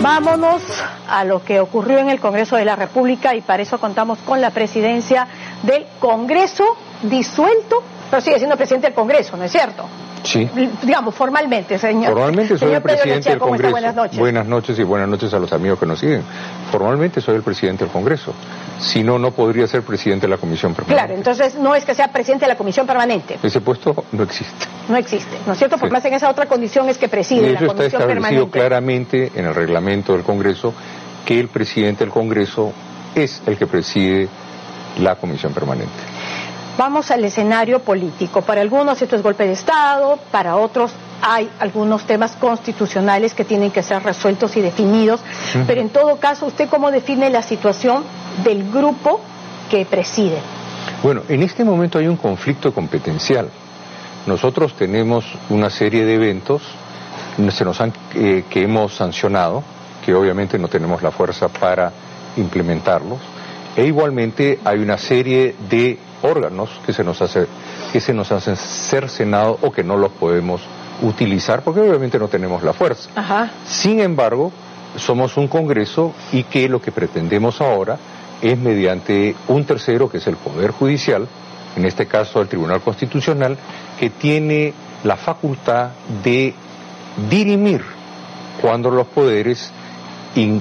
Vámonos a lo que ocurrió en el Congreso de la República y para eso contamos con la presidencia del Congreso disuelto, pero sigue siendo presidente del Congreso, ¿no es cierto? Sí. Digamos, formalmente, señor. Formalmente soy Señor el Pedro presidente Lechea, del. Congreso. Buenas noches. y buenas noches a los amigos que nos siguen. Formalmente soy el presidente del Congreso. Si no, no podría ser presidente de la Comisión Permanente. Claro, entonces no es que sea presidente de la Comisión Permanente, Ese puesto no existe. no existe, ¿no es cierto? Porque Sí. más en esa otra condición es que Y preside la eso está Comisión establecido Permanente. claramente en el reglamento del Congreso que el presidente del Congreso es el que preside la Comisión Permanente. Vamos al escenario político. Para algunos esto es golpe de Estado, para otros hay algunos temas constitucionales que tienen que ser resueltos y definidos. Pero en todo caso, ¿usted cómo define la situación del grupo que preside? Bueno, en este momento hay un conflicto competencial. Nosotros tenemos una serie de eventos se nos han, eh, que hemos sancionado, que obviamente no tenemos la fuerza para implementarlos, e igualmente hay una serie de órganos que se nos hace que se nos hacen cercenado o que no los podemos utilizar porque obviamente no tenemos la fuerza. Ajá. Sin embargo, somos un Congreso y que lo que pretendemos ahora es mediante un tercero, que es el Poder Judicial, en este caso el Tribunal Constitucional, que tiene la facultad de dirimir cuando los poderes in-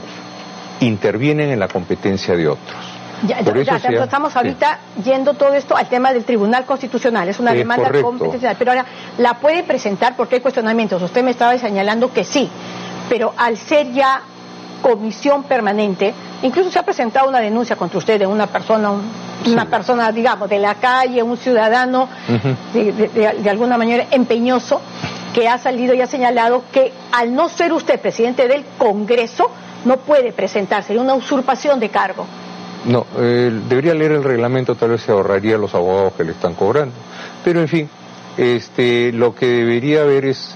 intervienen en la competencia de otros. Ya, Por ya, estamos sí. ahorita yendo todo esto al tema del Tribunal Constitucional. Es una Es demanda correcto. competencial. Pero ahora, ¿la puede presentar porque hay cuestionamientos? Usted me estaba señalando que sí, pero al ser ya comisión permanente, incluso se ha presentado una denuncia contra usted de una persona, un- una persona, digamos, de la calle, un ciudadano, de, de- de- de alguna manera empeñoso, que ha salido y ha señalado que al no ser usted presidente del Congreso, no puede presentar, sería una usurpación de cargo. No, eh, debería leer el reglamento, tal vez se ahorraría los abogados que le están cobrando. Pero en fin, este, lo que debería haber es,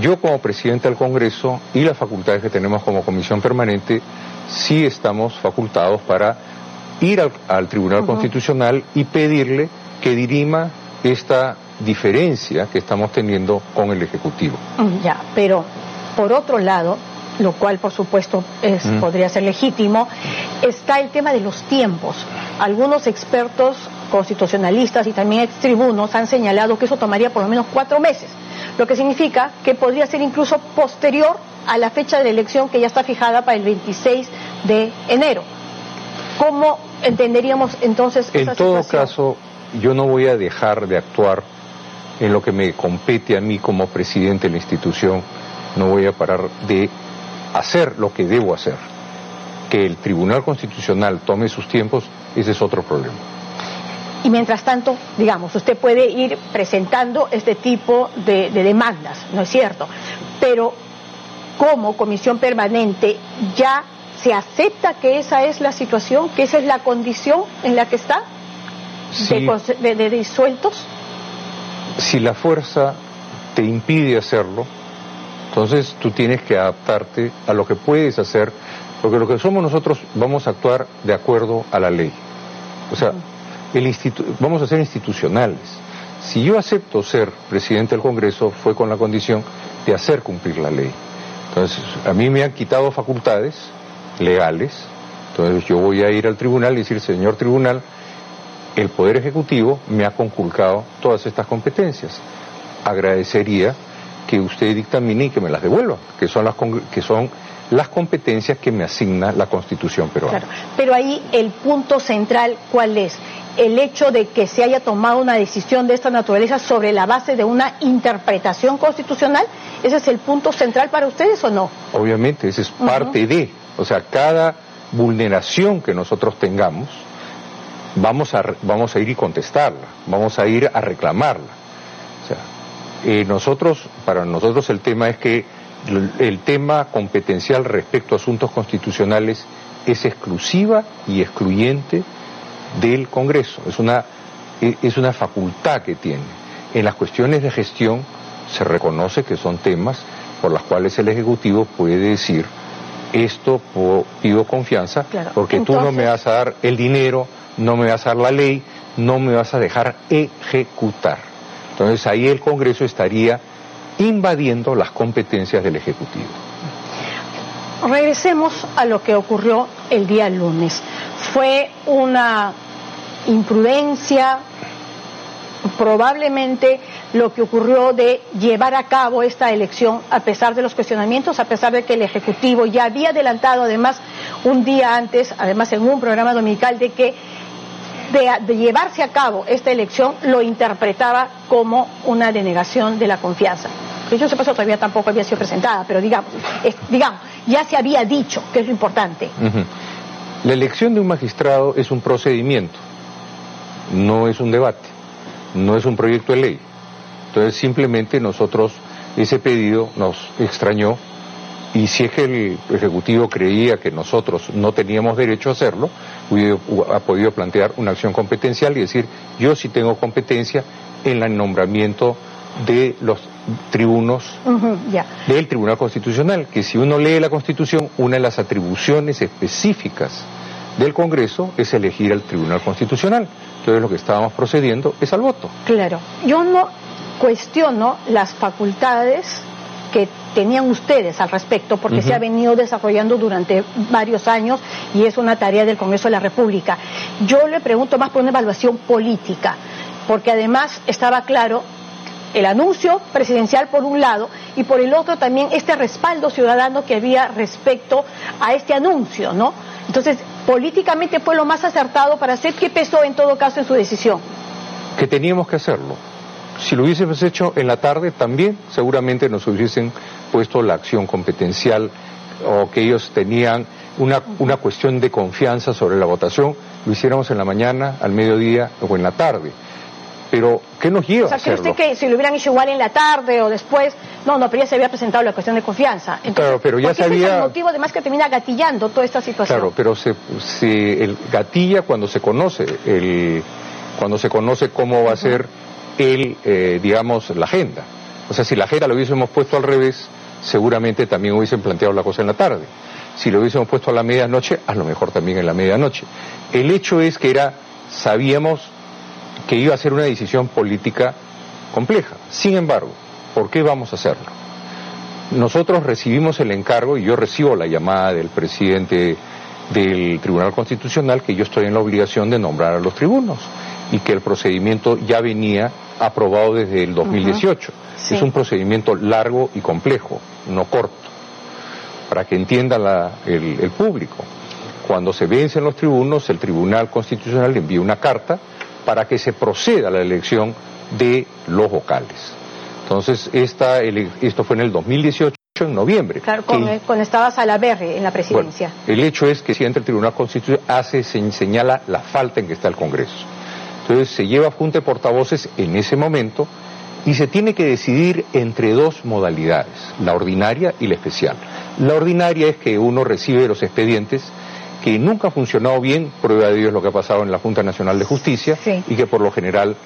yo como presidente del Congreso y las facultades que tenemos como comisión permanente, sí estamos facultados para ir al, al Tribunal. Constitucional y pedirle que dirima esta diferencia que estamos teniendo con el Ejecutivo. Mm, Ya, pero por otro lado, lo cual por supuesto es, Mm. podría ser legítimo, está el tema de los tiempos. Algunos expertos constitucionalistas y también extribunos han señalado que eso tomaría por lo menos cuatro meses, lo que significa que podría ser incluso posterior a la fecha de la elección que ya está fijada para el 26 de enero. ¿Cómo entenderíamos entonces En esa todo situación? caso, yo no voy a dejar de actuar en lo que me compete a mí como presidente de la institución. No voy a parar de hacer lo que debo hacer. Que el Tribunal Constitucional tome sus tiempos, ese es otro problema. Y mientras tanto, digamos, usted puede ir presentando este tipo de, de demandas, ¿no es cierto? Pero como comisión permanente ya se acepta que esa es la situación, que esa es la condición en la que está de, conse- de- de disueltos. si la fuerza te impide hacerlo, entonces tú tienes que adaptarte a lo que puedes hacer, porque lo que somos nosotros vamos a actuar de acuerdo a la ley. O sea, el institu- vamos a ser institucionales. Si yo acepto ser presidente del Congreso fue con la condición de hacer cumplir la ley. Entonces, a mí me han quitado facultades legales, entonces yo voy a ir al tribunal y decir, señor tribunal, el Poder Ejecutivo me ha conculcado todas estas competencias. Agradecería que usted dictamine y que me las devuelva, que son las, que son las competencias que me asigna la Constitución peruana. Claro. Pero ahí el punto central, ¿cuál es? El hecho de que se haya tomado una decisión de esta naturaleza sobre la base de una interpretación constitucional, ¿ese es el punto central para ustedes o no? Obviamente, esa es parte de, o sea, cada vulneración que nosotros tengamos, vamos a, vamos a ir y contestarla, vamos a ir a reclamarla. Eh, nosotros, para nosotros el tema es que el, el tema competencial respecto a asuntos constitucionales es exclusiva y excluyente del Congreso, es una, eh, es una facultad que tiene. En las cuestiones de gestión se reconoce que son temas por las cuales el Ejecutivo puede decir esto pido confianza Claro. porque tú no me vas a dar el dinero, no me vas a dar la ley, no me vas a dejar ejecutar. Entonces ahí el Congreso estaría invadiendo las competencias del Ejecutivo. regresemos a lo que ocurrió el día lunes. Fue una imprudencia, probablemente lo que ocurrió de llevar a cabo esta elección a pesar de los cuestionamientos, a pesar de que el Ejecutivo ya había adelantado además un día antes, además en un programa dominical, de que de, llevarse a cabo esta elección lo interpretaba como una denegación de la confianza. Que yo sepa, todavía tampoco había sido presentada, pero digamos, digamos, ya se había dicho, que es lo importante. La elección de un magistrado es un procedimiento, no es un debate, no es un proyecto de ley. Entonces simplemente nosotros, ese pedido nos extrañó y si es que el Ejecutivo creía que nosotros no teníamos derecho a hacerlo, ha podido plantear una acción competencial y decir, yo sí tengo competencia en el nombramiento de los tribunos del Tribunal Constitucional, que si uno lee la Constitución, una de las atribuciones específicas del Congreso es elegir al Tribunal Constitucional. Entonces lo que estábamos procediendo es al voto. Claro, yo no cuestiono las facultades que tenían ustedes al respecto, porque se ha venido desarrollando durante varios años y es una tarea del Congreso de la República. Yo le pregunto más por una evaluación política, porque además estaba claro el anuncio presidencial por un lado y por el otro también este respaldo ciudadano que había respecto a este anuncio, ¿no? Entonces, políticamente fue lo más acertado para hacer. ¿Qué pesó en todo caso en su decisión? Que teníamos que hacerlo si lo hubiésemos hecho en la tarde, también seguramente nos hubiesen puesto la acción competencial o que ellos tenían una, una cuestión de confianza sobre la votación, lo hiciéramos en la mañana, al mediodía o en la tarde. Pero, ¿qué nos lleva o sea, ¿cree usted que si lo hubieran hecho igual en la tarde o después? No, no, pero ya se había presentado la cuestión de confianza. claro, pero ya se había... es el motivo además que termina gatillando toda esta situación. Claro, pero se, se el gatilla cuando se conoce el cuando se conoce cómo va a ser el, eh, digamos, la agenda. O sea, si la agenda lo hubiésemos puesto al revés, seguramente también hubiesen planteado la cosa en la tarde. Si lo hubiésemos puesto a la medianoche, a lo mejor también en la medianoche. El hecho es que era, sabíamos que iba a ser una decisión política compleja. Sin embargo, ¿por qué vamos a hacerlo? Nosotros recibimos el encargo y yo recibo la llamada del presidente del Tribunal Constitucional que yo estoy en la obligación de nombrar a los tribunos y que el procedimiento ya venía aprobado desde el 2018. Es un procedimiento largo y complejo, no corto, para que entienda el, público. Cuando se vencen los tribunos, el Tribunal Constitucional envía una carta para que se proceda a la elección de los vocales. Entonces, esta, esto fue en el 2018 en noviembre. Claro, cuando estaba Salaverry en la presidencia. el hecho es que si entra el Tribunal Constitucional, hace, se señala la falta en que está el Congreso. Entonces se lleva a Junta de Portavoces en ese momento y se tiene que decidir entre dos modalidades, la ordinaria y la especial. La ordinaria es que uno recibe los expedientes que nunca ha funcionado bien, prueba de Dios lo que ha pasado en la Junta Nacional de Justicia y que por lo general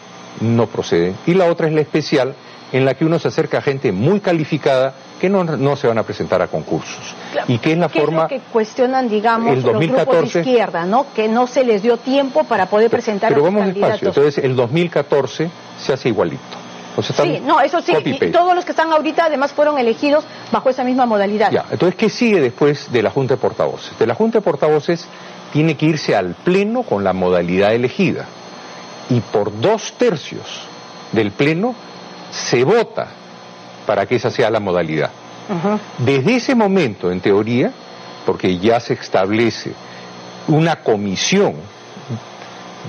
no proceden. Y la otra es la especial, en la que uno se acerca a gente muy calificada que no, no se van a presentar a concursos. Y que es la forma... que cuestionan, digamos, el 2014, los grupos de izquierda, ¿no? Que no se les dio tiempo para poder presentar pero, pero vamos despacio. Entonces, el 2014 se hace igualito. Sí, no, eso sí, y todos los que están ahorita además fueron elegidos bajo esa misma modalidad. Ya, entonces, ¿qué sigue después de la Junta de Portavoces? De la Junta de Portavoces tiene que irse al Pleno con la modalidad elegida. Y por dos tercios del Pleno se vota para que esa sea la modalidad. Desde ese momento, en teoría, porque ya se establece una comisión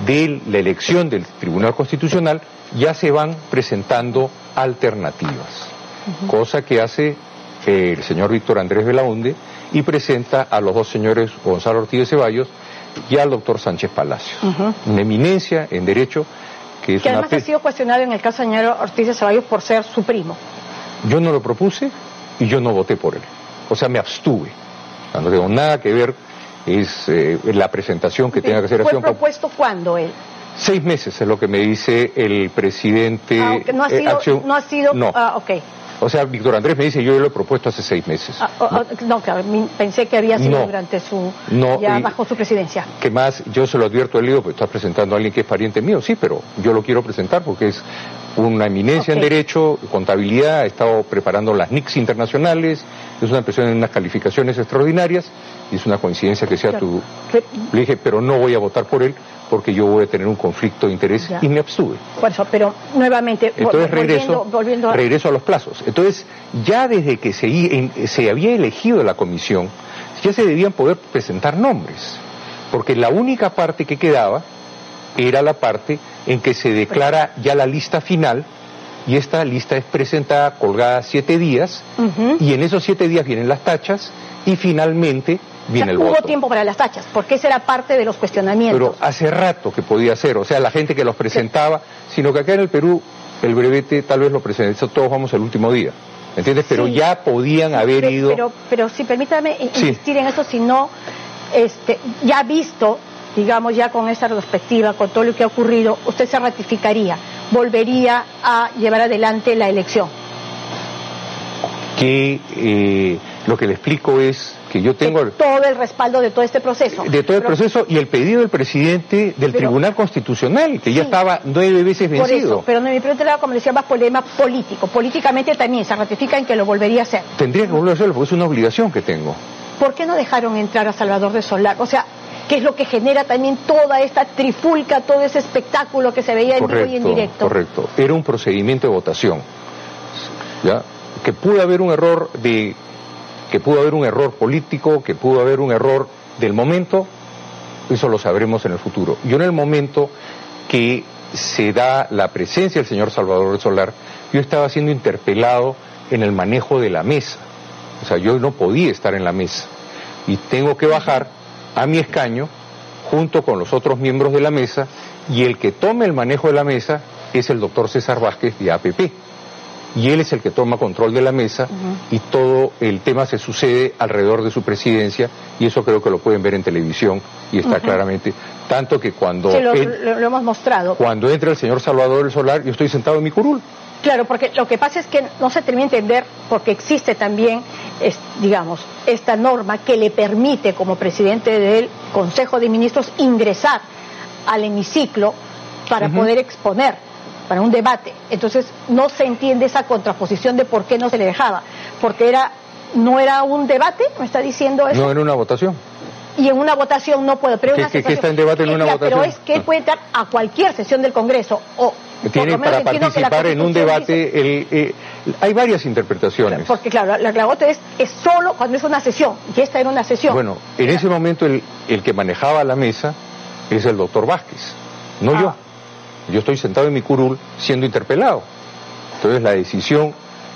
de la elección del Tribunal Constitucional, ya se van presentando alternativas, cosa que hace el señor Víctor Andrés Belaunde y presenta a los dos señores Gonzalo Ortiz de Ceballos y al doctor Sánchez Palacio, una eminencia en derecho que que además ha sido cuestionado en el caso del señor Ortiz de Ceballos por ser su primo. Yo no lo propuse y yo no voté por él. O sea, me abstuve. no tengo nada que ver, es eh, la presentación que tenga que hacer. ¿Fue propuesto cuándo él? Seis meses es lo que me dice el presidente. Ah, no ha eh, sido. no ha sido. No. Ah, ok. O sea, Víctor Andrés me dice, yo lo he propuesto hace seis meses. Ah, no, claro, pensé que había sido durante su, ya bajo su presidencia. Que más, yo se lo advierto al lío, pues estás presentando a alguien que es pariente mío, sí, pero yo lo quiero presentar porque es una eminencia en derecho, contabilidad, ha estado preparando las NICs internacionales, es una persona en unas calificaciones extraordinarias y es una coincidencia que sea tu... Le dije, pero no voy a votar por él porque yo voy a tener un conflicto de interés y me abstuve. Por eso, pero nuevamente, Entonces regreso, volviendo, a... regreso a los plazos. Entonces, ya desde que se, se había elegido la comisión, ya se debían poder presentar nombres, porque la única parte que quedaba era la parte en que se declara ya la lista final y esta lista es presentada colgada siete días y en esos siete días vienen las tachas y finalmente viene el hubo voto. Hubo tiempo para las tachas, porque esa era parte de los cuestionamientos. Pero hace rato que podía ser, o sea, la gente que los presentaba, sino que acá en el Perú el brevete tal vez lo presentó todos vamos el último día. ¿Entiendes? Pero ya podían haber ido. Pero, pero sí, permítame insistir en eso, si no, este, ya visto digamos ya con esa retrospectiva, con todo lo que ha ocurrido, usted se ratificaría, volvería a llevar adelante la elección. Que eh, lo que le explico es que yo tengo todo el respaldo de todo este proceso. De todo el proceso y el pedido del presidente del Tribunal Constitucional, que ya estaba nueve veces vencido. Por eso, pero mi pregunta era, como decía, más problema político. Políticamente también se ratifica en que lo volvería a hacer. Tendría que volver a hacerlo, porque es una obligación que tengo. ¿Por qué no dejaron entrar a Salvador de Solar? O sea, que es lo que genera también toda esta trifulca, todo ese espectáculo que se veía en vivo y en directo. Correcto, era un procedimiento de votación. ¿ya? Que pudo haber un error de que pudo haber un error político, que pudo haber un error del momento, eso lo sabremos en el futuro. Yo en el momento que se da la presencia del señor Salvador Solar, yo estaba siendo interpelado en el manejo de la mesa. O sea, yo no podía estar en la mesa. Y tengo que bajar a mi escaño junto con los otros miembros de la mesa y el que tome el manejo de la mesa es el doctor César Vázquez de APP. Y él es el que toma control de la mesa y todo el tema se sucede alrededor de su presidencia y eso creo que lo pueden ver en televisión y está claramente. Tanto que cuando... lo, hemos mostrado. Cuando entra el señor Salvador el Solar, yo estoy sentado en mi curul. Claro, porque lo que pasa es que no se termina de entender porque existe también, digamos, esta norma que le permite como presidente del Consejo de Ministros ingresar al hemiciclo para poder exponer, para un debate. Entonces no se entiende esa contraposición de por qué no se le dejaba, porque era no era un debate, me está diciendo eso. No era una votación y en una votación no puede. Pero ¿Qué, está en debate en una votación? Pero es que él puede entrar a cualquier sesión del Congreso o tiene para participar en un debate. El, eh, hay varias interpretaciones. Porque claro, la, la es, es solo cuando es una sesión y esta era una sesión. Bueno, en ese momento el, el que manejaba la mesa es el doctor Vázquez, no yo. Ah. Yo estoy sentado en mi curul siendo interpelado. Entonces la decisión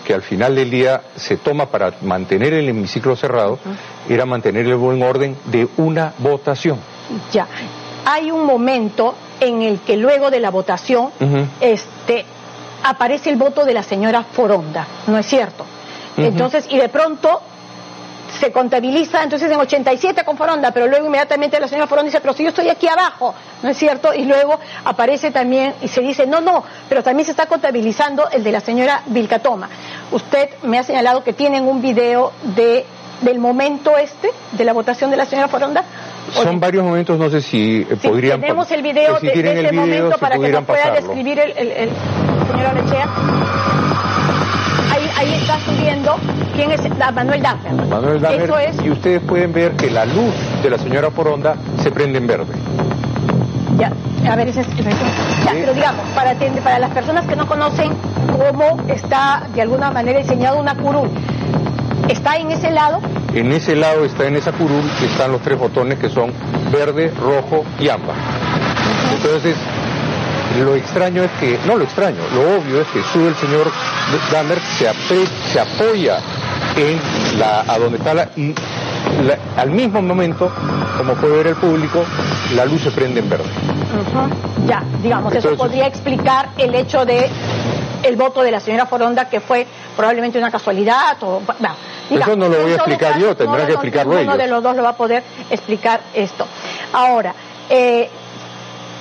que al final del día se toma para mantener el hemiciclo cerrado era mantener el buen orden de una votación. Ya. Hay un momento en el que luego de la votación este, aparece el voto de la señora Foronda, ¿no es cierto? Entonces, y de pronto se contabiliza entonces en 87 con Foronda, pero luego inmediatamente la señora Foronda dice, pero si yo estoy aquí abajo, ¿no es cierto? Y luego aparece también y se dice, no, no, pero también se está contabilizando el de la señora Vilcatoma. Usted me ha señalado que tienen un video de del momento este de la votación de la señora Foronda. Son varios momentos, no sé si eh, podrían... Tenemos el video de, ese momento para que nos pueda describir el, el, el señor ahí está subiendo quién es Manuel Daffer. Manuel Daffer, y ustedes pueden ver que la luz de la señora Foronda se prende en verde. Ya, a ver, ese, ya, pero digamos, para, para las personas que no conocen cómo está de alguna manera diseñado una curul, ¿está en ese lado? En ese lado está en esa curul, están los tres botones que son verde, rojo y ámbar. Entonces, lo extraño es que, no lo extraño, lo obvio es que sube el señor Dahmer, se, se apoya en la, a donde está la, y al mismo momento, como puede ver el público, la luz se prende en verde. Ya, digamos, eso podría explicar el hecho de el voto de la señora Foronda que fue probablemente una casualidad o eso no lo voy a explicar yo, tendrá que explicarlo ellos. Uno de los dos lo va a poder explicar esto. Ahora, eh,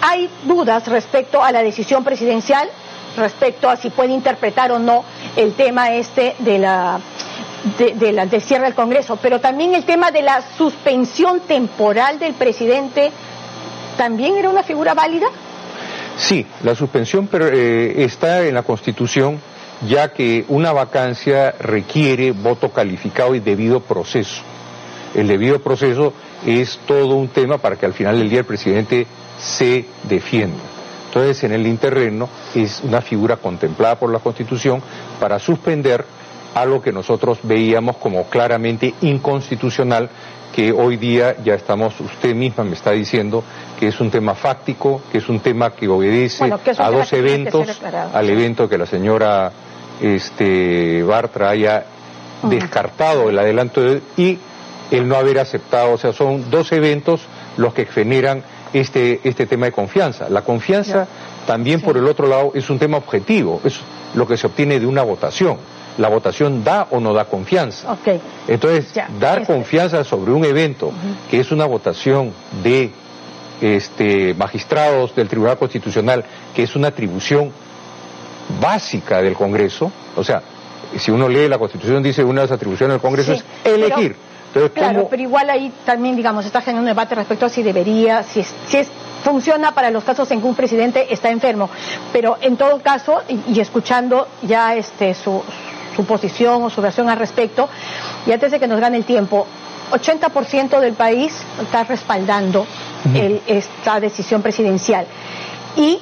hay dudas respecto a la decisión presidencial, respecto a si puede interpretar o no el tema este de la de, la, del cierre del Congreso, pero también el tema de la suspensión temporal del presidente, ¿también era una figura válida? Sí, la suspensión pero, eh, está en la Constitución ya que una vacancia requiere voto calificado y debido proceso. El debido proceso es todo un tema para que al final del día el presidente se defienda. Entonces, en el interreno es una figura contemplada por la Constitución para suspender algo que nosotros veíamos como claramente inconstitucional, que hoy día ya estamos, usted misma me está diciendo que es un tema fáctico, que es un tema que obedece a dos eventos, al evento que la señora este, Bartra haya descartado el adelanto y el no haber aceptado, o sea, son dos eventos los que generan este, este tema de confianza. La confianza también por el otro lado es un tema objetivo, es lo que se obtiene de una votación. La votación da o no da confianza. Entonces, dar este. confianza sobre un evento que es una votación de este, magistrados del Tribunal Constitucional, que es una atribución básica del Congreso, o sea, si uno lee la Constitución dice una de las atribuciones del Congreso es elegir. Claro, pero igual ahí también, digamos, está generando un debate respecto a si debería, si es, si es funciona para los casos en que un presidente está enfermo. Pero en todo caso, y, escuchando ya este su, su posición o su versión al respecto, y antes de que nos gane el tiempo, 80% del país está respaldando esta decisión presidencial. Y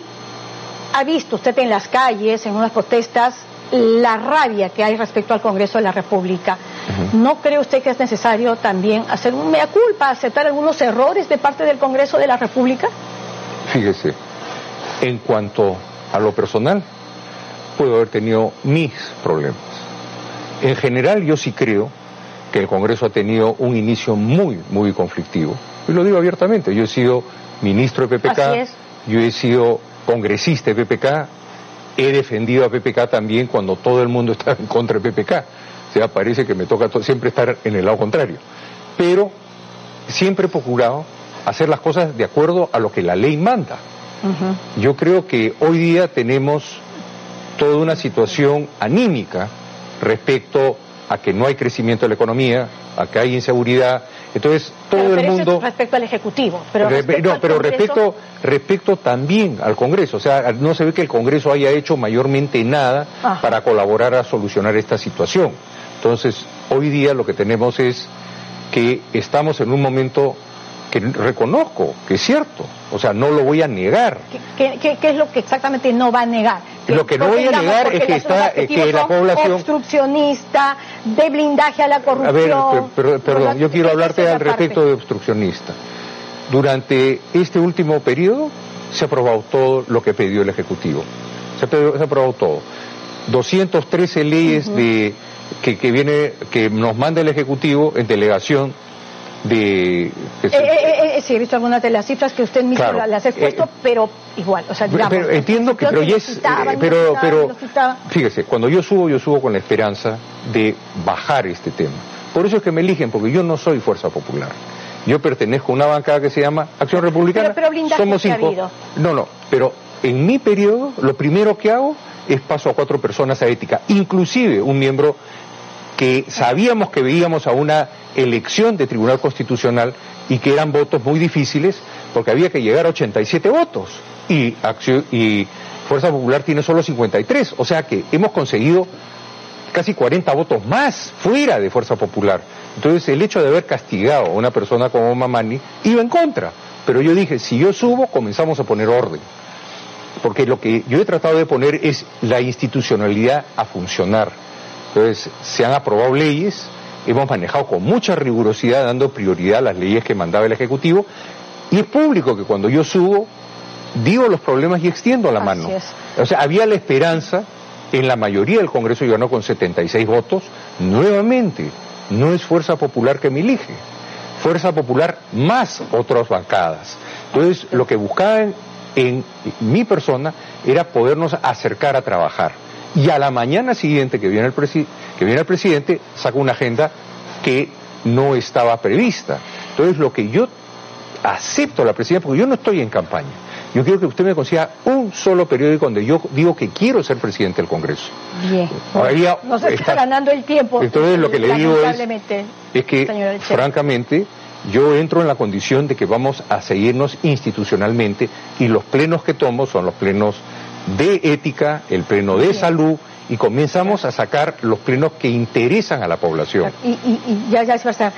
ha visto usted en las calles, en unas protestas, la rabia que hay respecto al Congreso de la República. ¿No cree usted que es necesario también hacer un mea culpa, aceptar algunos errores de parte del Congreso de la República? Fíjese, en cuanto a lo personal, puedo haber tenido mis problemas. En general, yo sí creo que el Congreso ha tenido un inicio muy, muy conflictivo. Y lo digo abiertamente, yo he sido ministro de PPK, yo he sido congresista de PPK, he defendido a PPK también cuando todo el mundo estaba en contra de PPK. O sea, parece que me toca siempre estar en el lado contrario. Pero siempre he procurado hacer las cosas de acuerdo a lo que la ley manda. Yo creo que hoy día tenemos toda una situación anímica respecto a que no hay crecimiento de la economía, a que hay inseguridad. Entonces, todo el mundo... respecto al Ejecutivo. Pero respecto no, pero respecto, respecto también al Congreso. O sea, no se ve que el Congreso haya hecho mayormente nada para colaborar a solucionar esta situación. Entonces, hoy día lo que tenemos es que estamos en un momento que reconozco que es cierto, o sea, no lo voy a negar. ¿Qué, es lo que exactamente no va a negar? Lo que no voy a negar es que está que la población obstruccionista, de blindaje a la corrupción. A ver, perdón, yo quiero hablarte al respecto de obstruccionista. Durante este último periodo se ha aprobado todo lo que pidió el ejecutivo. Se ha, aprobado todo. 213 leyes de que, que viene que nos manda el ejecutivo en delegación de... Eh, eh, eh, sí, he visto algunas de las cifras que usted mismo las ha expuesto, pero igual, o sea, digamos, pero, entiendo que, pero, pero, pero fíjese, cuando yo subo, yo subo con la esperanza de bajar este tema. Por eso es que me eligen, porque yo no soy Fuerza Popular. Yo pertenezco a una bancada que se llama Acción Republicana. Pero, Somos cinco. No, no, pero en mi periodo, lo primero que hago es paso a cuatro personas a ética, inclusive un miembro que sabíamos que veíamos a una elección de Tribunal Constitucional y que eran votos muy difíciles porque había que llegar a 87 votos y, y Fuerza Popular tiene solo 53, o sea que hemos conseguido casi 40 votos más fuera de Fuerza Popular. Entonces el hecho de haber castigado a una persona como Mamani iba en contra. Pero yo dije, si yo subo, comenzamos a poner orden. Porque lo que yo he tratado de poner es la institucionalidad a funcionar entonces, se han aprobado leyes, hemos manejado con mucha rigurosidad, dando prioridad a las leyes que mandaba el Ejecutivo, y es público que cuando yo subo, digo los problemas y extiendo la mano. O sea, había la esperanza, en la mayoría del Congreso yo ganó con 76 votos, nuevamente, no es Fuerza Popular que me elige, Fuerza Popular más otras bancadas. Entonces, lo que buscaban en mi persona era podernos acercar a trabajar y a la mañana siguiente que viene el, que viene el presidente saca una agenda que no estaba prevista. Entonces lo que yo acepto la presidencia, porque yo no estoy en campaña, yo quiero que usted me consiga un solo periódico donde yo digo que quiero ser presidente del Congreso. Bien. no se está, ganando el tiempo. Entonces lo que le digo es, es que, francamente, yo entro en la condición de que vamos a seguirnos institucionalmente y los plenos que tomo son los plenos de ética, el pleno de salud y comenzamos a sacar los plenos que interesan a la población. Y, y, y ya, ya verdad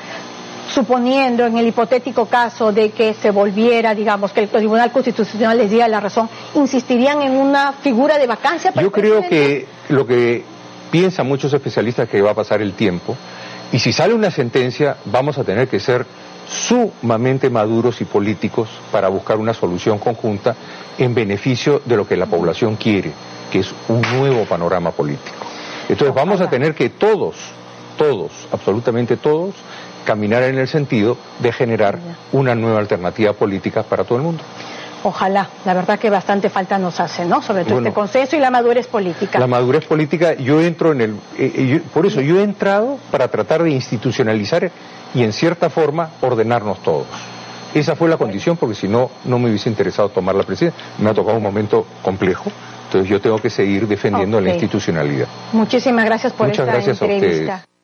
suponiendo en el hipotético caso de que se volviera, digamos, que el Tribunal Constitucional les diera la razón, ¿insistirían en una figura de vacancia? Yo creo que lo que piensan muchos especialistas es que va a pasar el tiempo y si sale una sentencia vamos a tener que ser sumamente maduros y políticos para buscar una solución conjunta en beneficio de lo que la población quiere, que es un nuevo panorama político. Entonces vamos a tener que todos, todos, absolutamente todos, caminar en el sentido de generar una nueva alternativa política para todo el mundo. Ojalá, la verdad que bastante falta nos hace, ¿no? Sobre todo este consenso y la madurez política. La madurez política, yo entro en el... Eh, eh, por eso yo he entrado para tratar de institucionalizar y en cierta forma ordenarnos todos. Esa fue la condición porque si no, no me hubiese interesado tomar la presidencia. Me ha tocado un momento complejo, entonces yo tengo que seguir defendiendo la institucionalidad. Muchísimas gracias por esta entrevista.